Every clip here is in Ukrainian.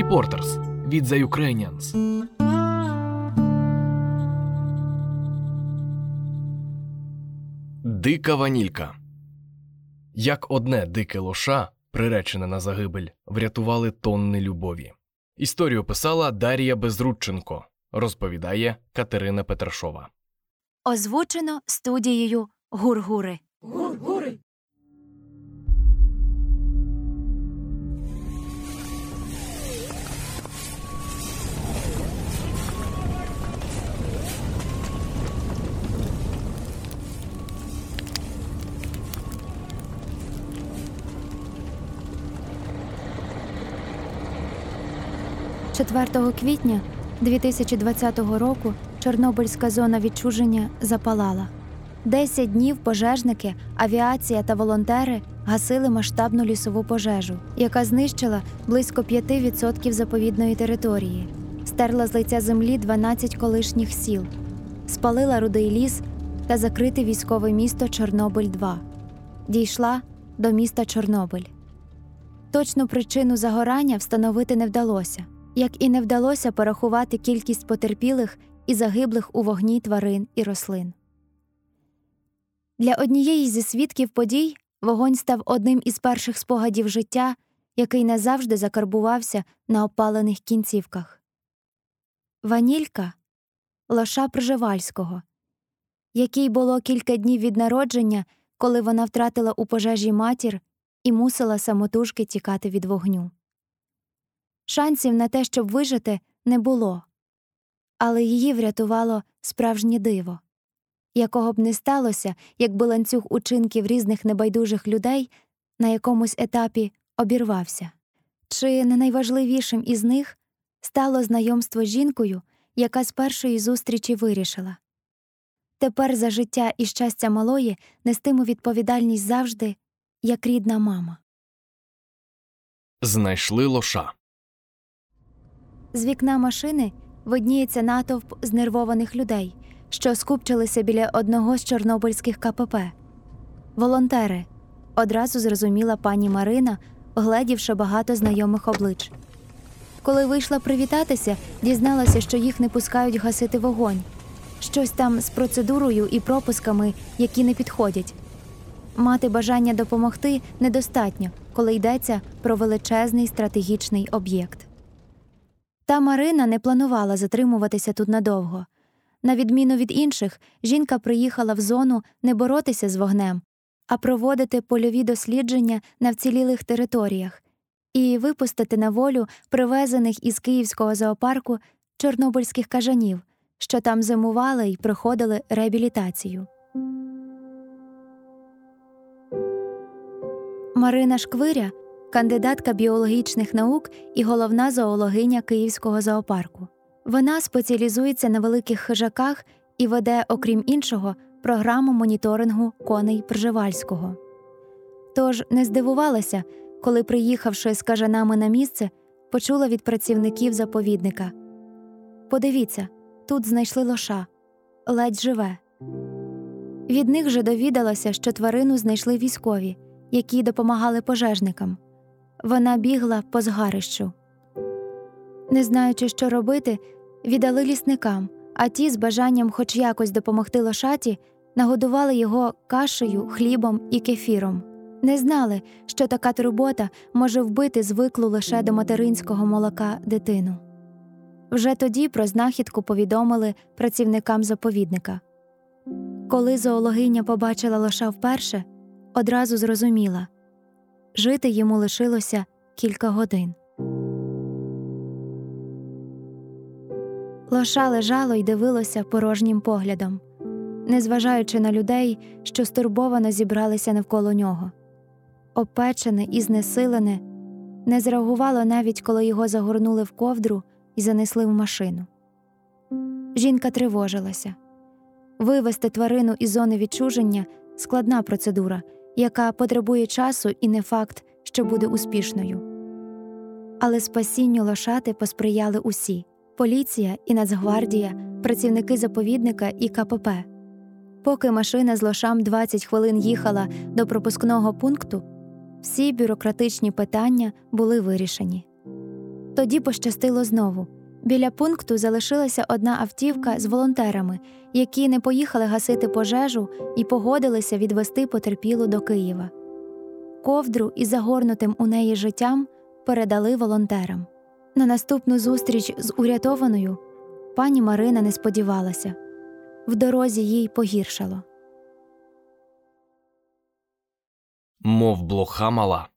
Reporters від The Ukrainians. Дика ванілька. Як одне дике лоша, приречене на загибель, врятували тонни любові. Історію писала Дар'я Безрудченко, розповідає Катерина Петрашова. Озвучено студією Гургури. Гур-гури. 4 квітня 2020 року Чорнобильська зона відчуження запалала. Десять днів пожежники, авіація та волонтери гасили масштабну лісову пожежу, яка знищила близько 5% заповідної території, стерла з лиця землі 12 колишніх сіл, спалила рудий ліс та закрите військове місто Чорнобиль 2 Дійшла до міста Чорнобиль. Точну причину загорання встановити не вдалося як і не вдалося порахувати кількість потерпілих і загиблих у вогні тварин і рослин. Для однієї зі свідків подій вогонь став одним із перших спогадів життя, який назавжди закарбувався на опалених кінцівках. Ванілька лоша Пржевальського, якій було кілька днів від народження, коли вона втратила у пожежі матір і мусила самотужки тікати від вогню. Шансів на те, щоб вижити, не було, але її врятувало справжнє диво, якого б не сталося, якби ланцюг учинків різних небайдужих людей на якомусь етапі обірвався. Чи не найважливішим із них стало знайомство з жінкою, яка з першої зустрічі вирішила тепер за життя і щастя малої нестиму відповідальність завжди, як рідна мама. Знайшли лоша. З вікна машини видніється натовп знервованих людей, що скупчилися біля одного з чорнобильських КПП. Волонтери одразу зрозуміла пані Марина, гледівши багато знайомих облич. Коли вийшла привітатися, дізналася, що їх не пускають гасити вогонь, щось там з процедурою і пропусками, які не підходять. Мати бажання допомогти недостатньо, коли йдеться про величезний стратегічний об'єкт. Та Марина не планувала затримуватися тут надовго. На відміну від інших, жінка приїхала в зону не боротися з вогнем, а проводити польові дослідження на вцілілих територіях і випустити на волю привезених із київського зоопарку чорнобильських кажанів, що там зимували і проходили реабілітацію. Марина Шквиря кандидатка біологічних наук і головна зоологиня Київського зоопарку. Вона спеціалізується на великих хижаках і веде, окрім іншого, програму моніторингу коней Пржевальського. Тож не здивувалася, коли, приїхавши з кажанами на місце, почула від працівників заповідника Подивіться, тут знайшли лоша, ледь живе. Від них же довідалася, що тварину знайшли військові, які допомагали пожежникам. Вона бігла по згарищу. Не знаючи, що робити, віддали лісникам, а ті, з бажанням хоч якось допомогти лошаті, нагодували його кашею, хлібом і кефіром. Не знали, що така турбота може вбити звиклу лише до материнського молока дитину. Вже тоді про знахідку повідомили працівникам заповідника. Коли зоологиня побачила лоша вперше, одразу зрозуміла. Жити йому лишилося кілька годин. Лоша лежало й дивилося порожнім поглядом, незважаючи на людей, що стурбовано зібралися навколо нього. Опечене і знесилене, не зреагувало навіть коли його загорнули в ковдру і занесли в машину. Жінка тривожилася вивести тварину із зони відчуження складна процедура яка потребує часу і не факт, що буде успішною. Але спасінню лошати посприяли усі поліція і Нацгвардія, працівники заповідника і КПП. Поки машина з лошам 20 хвилин їхала до пропускного пункту, всі бюрократичні питання були вирішені. Тоді пощастило знову. Біля пункту залишилася одна автівка з волонтерами, які не поїхали гасити пожежу і погодилися відвести потерпілу до Києва. Ковдру із загорнутим у неї життям передали волонтерам. На наступну зустріч з урятованою пані Марина не сподівалася в дорозі їй погіршало. Мов блоха мала.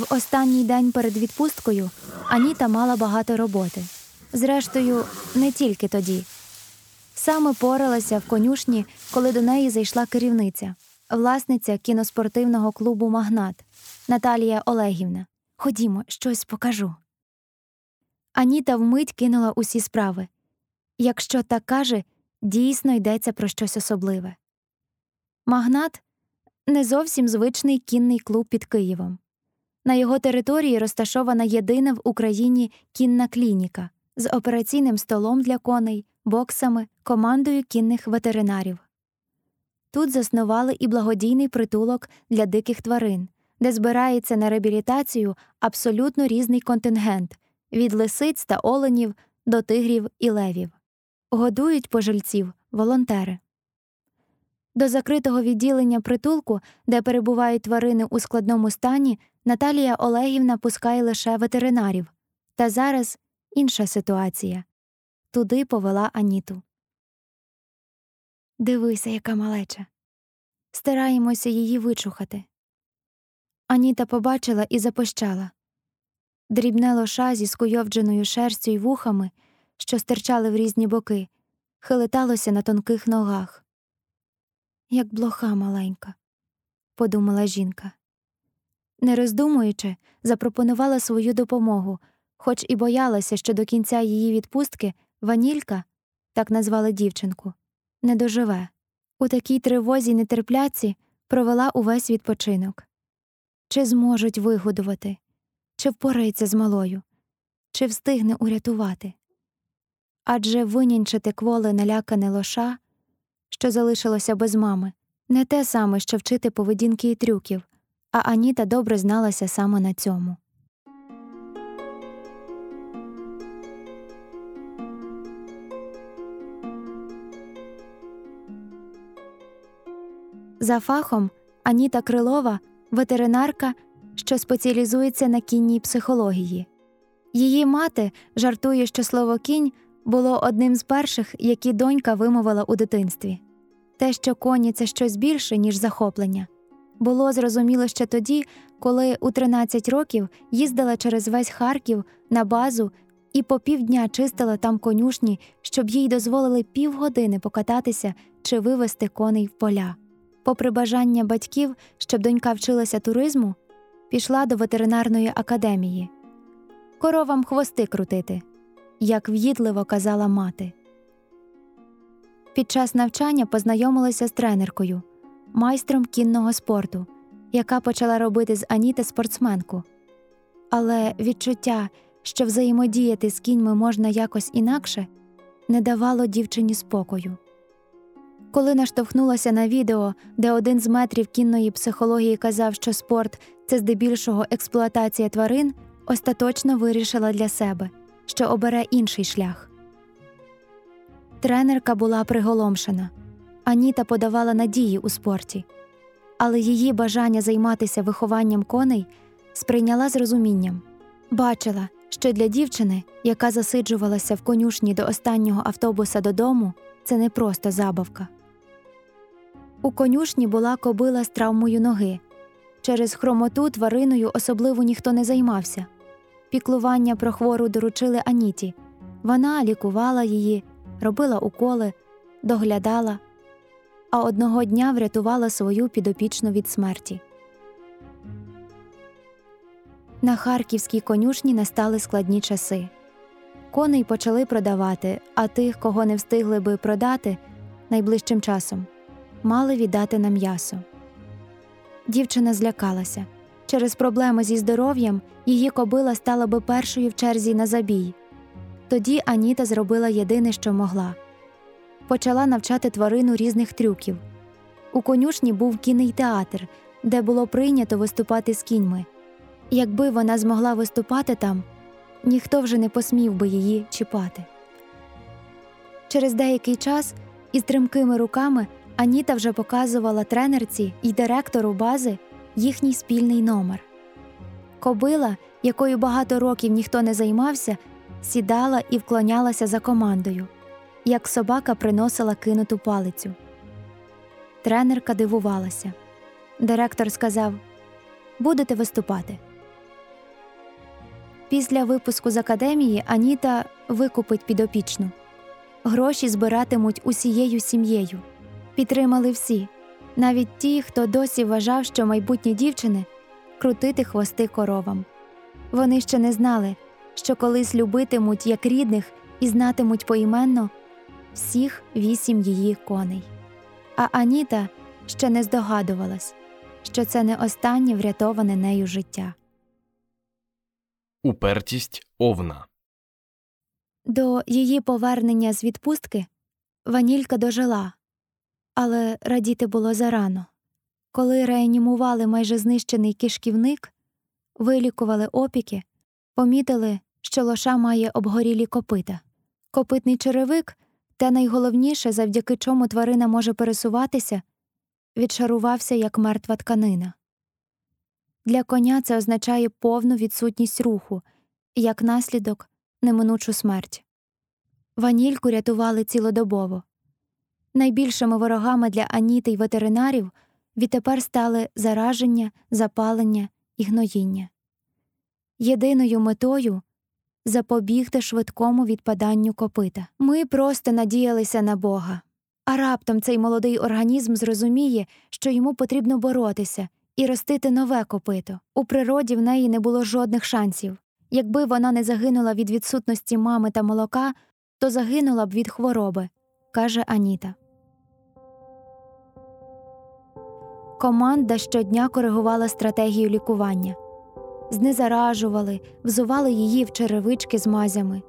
В останній день перед відпусткою Аніта мала багато роботи. Зрештою, не тільки тоді. Саме поралася в конюшні, коли до неї зайшла керівниця, власниця кіноспортивного клубу Магнат Наталія Олегівна. Ходімо, щось покажу. Аніта вмить кинула усі справи. Якщо так каже, дійсно йдеться про щось особливе. Магнат не зовсім звичний кінний клуб під Києвом. На його території розташована єдина в Україні кінна клініка з операційним столом для коней, боксами, командою кінних ветеринарів. Тут заснували і благодійний притулок для диких тварин, де збирається на реабілітацію абсолютно різний контингент від лисиць та оленів до тигрів і левів. Годують пожильців волонтери. До закритого відділення притулку, де перебувають тварини у складному стані, Наталія Олегівна пускає лише ветеринарів. Та зараз інша ситуація. Туди повела Аніту. Дивися, яка малеча. Стараємося її вичухати. Аніта побачила і запощала. Дрібне лоша зі скуйовдженою шерстю й вухами, що стирчали в різні боки, хилиталося на тонких ногах. Як блоха маленька, подумала жінка. Не роздумуючи, запропонувала свою допомогу, хоч і боялася, що до кінця її відпустки Ванілька, так назвали дівчинку, не доживе. У такій тривозі нетерпляці провела увесь відпочинок. Чи зможуть вигодувати, чи впорається з малою, чи встигне урятувати. Адже винянчити кволе налякане лоша, що залишилося без мами, не те саме, що вчити поведінки і трюків, а Аніта добре зналася саме на цьому. За фахом Аніта Крилова ветеринарка, що спеціалізується на кінній психології. Її мати жартує, що слово кінь було одним з перших, які донька вимовила у дитинстві. Те, що коні це щось більше, ніж захоплення, було зрозуміло ще тоді, коли у 13 років їздила через весь Харків на базу і по півдня чистила там конюшні, щоб їй дозволили півгодини покататися чи вивезти коней в поля. Попри бажання батьків, щоб донька вчилася туризму, пішла до ветеринарної академії. Коровам хвости крутити, як в'їдливо казала мати. Під час навчання познайомилася з тренеркою, майстром кінного спорту, яка почала робити з Аніти спортсменку. Але відчуття, що взаємодіяти з кіньми можна якось інакше, не давало дівчині спокою. Коли наштовхнулася на відео, де один з метрів кінної психології казав, що спорт це здебільшого експлуатація тварин, остаточно вирішила для себе, що обере інший шлях. Тренерка була приголомшена. Аніта подавала надії у спорті, але її бажання займатися вихованням коней сприйняла з розумінням, бачила, що для дівчини, яка засиджувалася в конюшні до останнього автобуса додому, це не просто забавка. У конюшні була кобила з травмою ноги. Через хромоту твариною особливо ніхто не займався. Піклування про хвору доручили Аніті. Вона лікувала її, робила уколи, доглядала, а одного дня врятувала свою підопічну від смерті. На харківській конюшні настали складні часи. Коней почали продавати, а тих, кого не встигли би продати найближчим часом, мали віддати на м'ясо. Дівчина злякалася. Через проблеми зі здоров'ям її кобила стала би першою в черзі на забій. Тоді Аніта зробила єдине, що могла почала навчати тварину різних трюків. У конюшні був кінний театр, де було прийнято виступати з кіньми. Якби вона змогла виступати там, ніхто вже не посмів би її чіпати. Через деякий час із тримкими руками Аніта вже показувала тренерці і директору бази їхній спільний номер. Кобила, якою багато років ніхто не займався, сідала і вклонялася за командою, як собака приносила кинуту палицю. Тренерка дивувалася. Директор сказав: Будете виступати. Після випуску з академії Аніта викупить підопічну. Гроші збиратимуть усією сім'єю. Підтримали всі, навіть ті, хто досі вважав, що майбутні дівчини крутити хвости коровам. Вони ще не знали, що колись любитимуть як рідних і знатимуть поіменно всіх вісім її коней. А Аніта ще не здогадувалась, що це не останнє врятоване нею життя. Упертість овна. До її повернення з відпустки Ванілька дожила, але радіти було зарано. Коли реанімували майже знищений кишківник, вилікували опіки, помітили, що лоша має обгорілі копита. Копитний черевик, те найголовніше, завдяки чому тварина може пересуватися, відшарувався як мертва тканина. Для коня це означає повну відсутність руху, як наслідок неминучу смерть. Ванільку рятували цілодобово. Найбільшими ворогами для Аніти й ветеринарів відтепер стали зараження, запалення і гноїння. Єдиною метою запобігти швидкому відпаданню копита. Ми просто надіялися на Бога. А раптом цей молодий організм зрозуміє, що йому потрібно боротися і ростити нове копито. У природі в неї не було жодних шансів. Якби вона не загинула від відсутності мами та молока, то загинула б від хвороби, каже Аніта. Команда щодня коригувала стратегію лікування, знезаражували, взували її в черевички з мазями,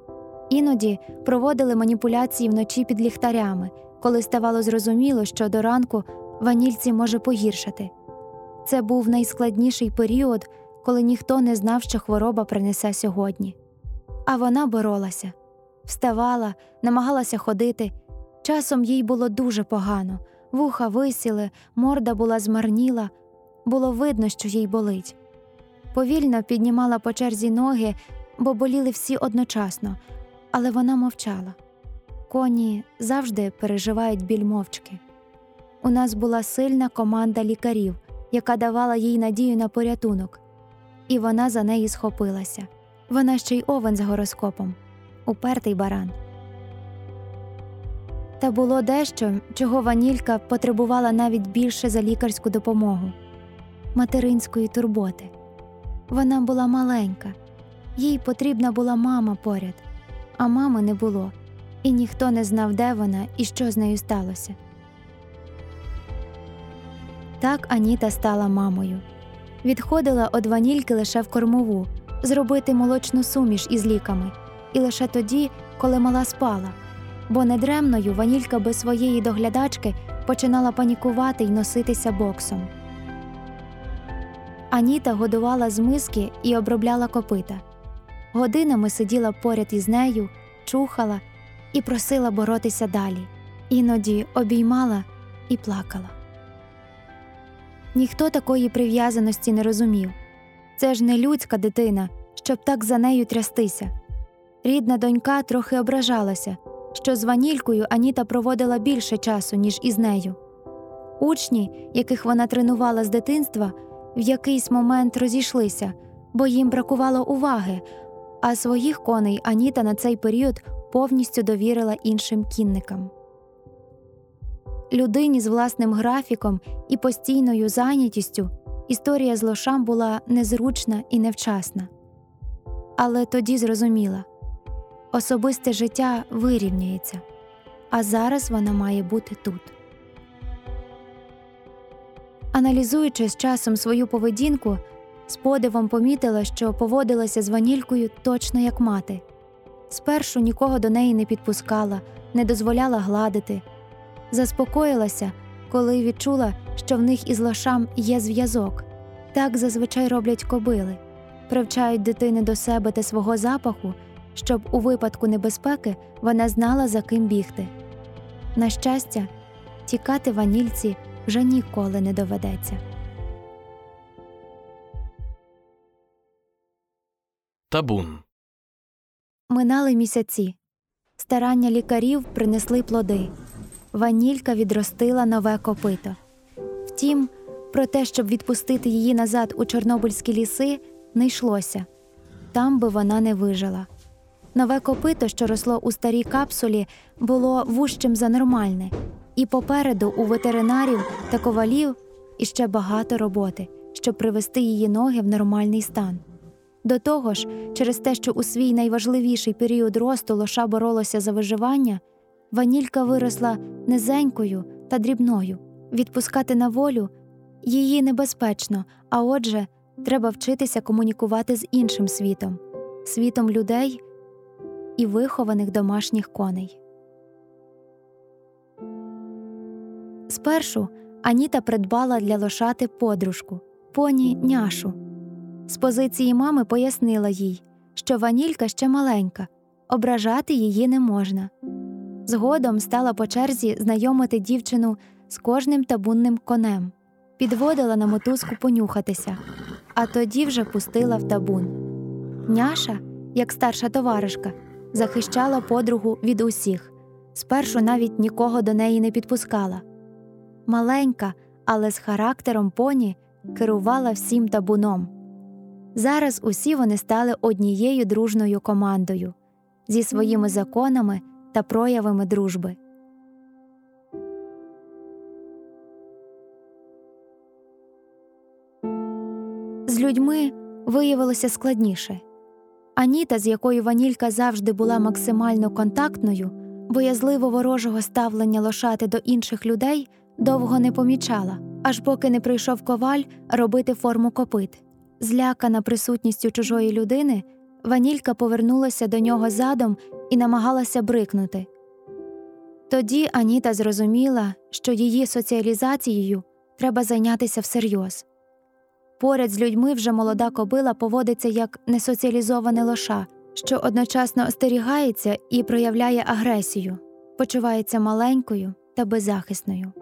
іноді проводили маніпуляції вночі під ліхтарями, коли ставало зрозуміло, що до ранку ванільці може погіршати. Це був найскладніший період, коли ніхто не знав, що хвороба принесе сьогодні. А вона боролася, вставала, намагалася ходити. Часом їй було дуже погано, вуха висіли, морда була змарніла, було видно, що їй болить. Повільно піднімала по черзі ноги, бо боліли всі одночасно, але вона мовчала. Коні завжди переживають біль мовчки. У нас була сильна команда лікарів, яка давала їй надію на порятунок, і вона за неї схопилася. Вона ще й овен з гороскопом, упертий баран. Та було дещо, чого ванілька потребувала навіть більше за лікарську допомогу материнської турботи. Вона була маленька, їй потрібна була мама поряд, а мами не було, і ніхто не знав, де вона і що з нею сталося. Так Аніта стала мамою. Відходила од ванільки лише в кормову, зробити молочну суміш із ліками, і лише тоді, коли мала спала, бо недремною ванілька без своєї доглядачки починала панікувати й носитися боксом. Аніта годувала з миски і обробляла копита. Годинами сиділа поряд із нею, чухала і просила боротися далі, іноді обіймала і плакала. Ніхто такої прив'язаності не розумів це ж не людська дитина, щоб так за нею трястися. Рідна донька трохи ображалася, що з ванількою Аніта проводила більше часу, ніж із нею. Учні, яких вона тренувала з дитинства, в якийсь момент розійшлися, бо їм бракувало уваги, а своїх коней Аніта на цей період повністю довірила іншим кінникам. Людині з власним графіком і постійною зайнятістю історія з лошам була незручна і невчасна. Але тоді зрозуміла особисте життя вирівняється, а зараз вона має бути тут. Аналізуючи з часом свою поведінку, з подивом помітила, що поводилася з ванількою точно як мати. Спершу нікого до неї не підпускала, не дозволяла гладити, заспокоїлася, коли відчула, що в них із лошам є зв'язок. Так зазвичай роблять кобили. привчають дитини до себе та свого запаху, щоб у випадку небезпеки вона знала, за ким бігти. На щастя, тікати ванільці вже ніколи не доведеться. Табун. Минали місяці. Старання лікарів принесли плоди. Ванілька відростила нове копито. Втім, про те, щоб відпустити її назад у Чорнобильські ліси, не йшлося там би вона не вижила. Нове копито, що росло у старій капсулі, було вужчим за нормальне, і попереду у ветеринарів та ковалів іще багато роботи, щоб привести її ноги в нормальний стан. До того ж, через те, що у свій найважливіший період росту лоша боролося за виживання, ванілька виросла низенькою та дрібною. Відпускати на волю її небезпечно, а отже, треба вчитися комунікувати з іншим світом, світом людей і вихованих домашніх коней. Спершу Аніта придбала для лошати подружку, поні няшу. З позиції мами пояснила їй, що ванілька ще маленька, ображати її не можна. Згодом стала по черзі знайомити дівчину з кожним табунним конем, підводила на мотузку понюхатися, а тоді вже пустила в табун. Няша, як старша товаришка, захищала подругу від усіх, спершу навіть нікого до неї не підпускала. Маленька, але з характером поні керувала всім табуном. Зараз усі вони стали однією дружною командою зі своїми законами та проявами дружби. З людьми виявилося складніше. Аніта, з якою Ванілька завжди була максимально контактною, боязливо ворожого ставлення лошати до інших людей довго не помічала, аж поки не прийшов коваль робити форму копит. Злякана присутністю чужої людини, Ванілька повернулася до нього задом і намагалася брикнути. Тоді Аніта зрозуміла, що її соціалізацією треба зайнятися всерйоз. Поряд з людьми вже молода кобила поводиться як несоціалізоване лоша, що одночасно остерігається і проявляє агресію, почувається маленькою та беззахисною.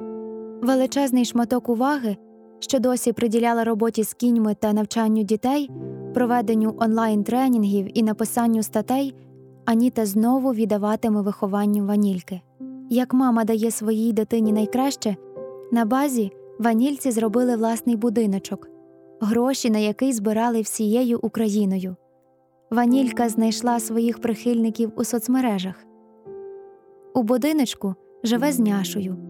Величезний шматок уваги, що досі приділяла роботі з кіньми та навчанню дітей, проведенню онлайн тренінгів і написанню статей, Аніта знову віддаватиме вихованню ванільки. Як мама дає своїй дитині найкраще, на базі ванільці зробили власний будиночок, гроші на який збирали всією Україною. Ванілька знайшла своїх прихильників у соцмережах. У будиночку живе з няшою.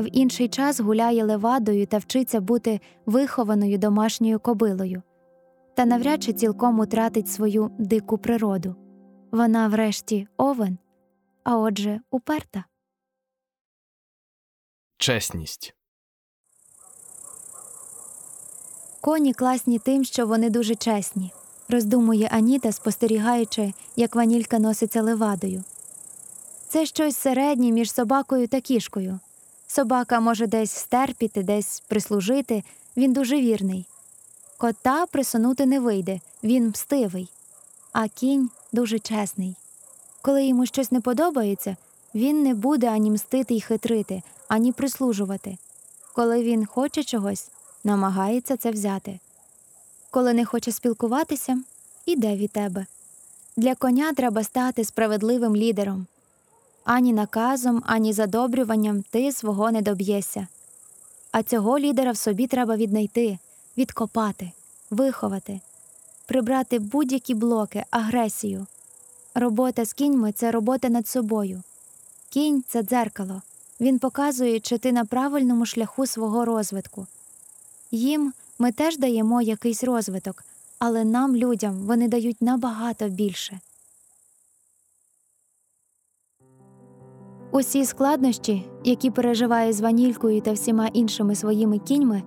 В інший час гуляє левадою та вчиться бути вихованою домашньою кобилою, та навряд чи цілком утратить свою дику природу. Вона, врешті, овен, а отже, уперта. Чесність. Коні класні тим, що вони дуже чесні, роздумує Аніта, спостерігаючи, як ванілька носиться левадою. Це щось середнє між собакою та кішкою. Собака може десь стерпіти, десь прислужити, він дуже вірний. Кота присунути не вийде, він мстивий, а кінь дуже чесний. Коли йому щось не подобається, він не буде ані мстити й хитрити, ані прислужувати. Коли він хоче чогось, намагається це взяти. Коли не хоче спілкуватися, іде від тебе. Для коня треба стати справедливим лідером. Ані наказом, ані задобрюванням ти свого не доб'єшся. А цього лідера в собі треба віднайти, відкопати, виховати, прибрати будь-які блоки, агресію. Робота з кіньми це робота над собою. Кінь це дзеркало. Він показує, чи ти на правильному шляху свого розвитку. Їм ми теж даємо якийсь розвиток, але нам, людям, вони дають набагато більше. Усі складнощі, які переживає з ванількою та всіма іншими своїми кіньми,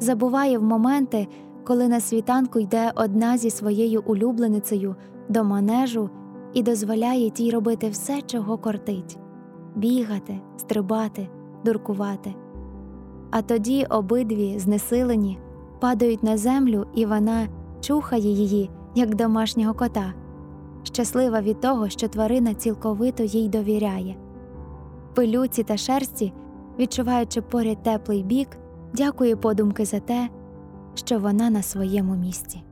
забуває в моменти, коли на світанку йде одна зі своєю улюбленицею до манежу і дозволяє тій робити все, чого кортить бігати, стрибати, дуркувати. А тоді обидві, знесилені, падають на землю, і вона чухає її, як домашнього кота, щаслива від того, що тварина цілковито їй довіряє. Пилюці та шерсті, відчуваючи поряд теплий бік, дякує подумки за те, що вона на своєму місці.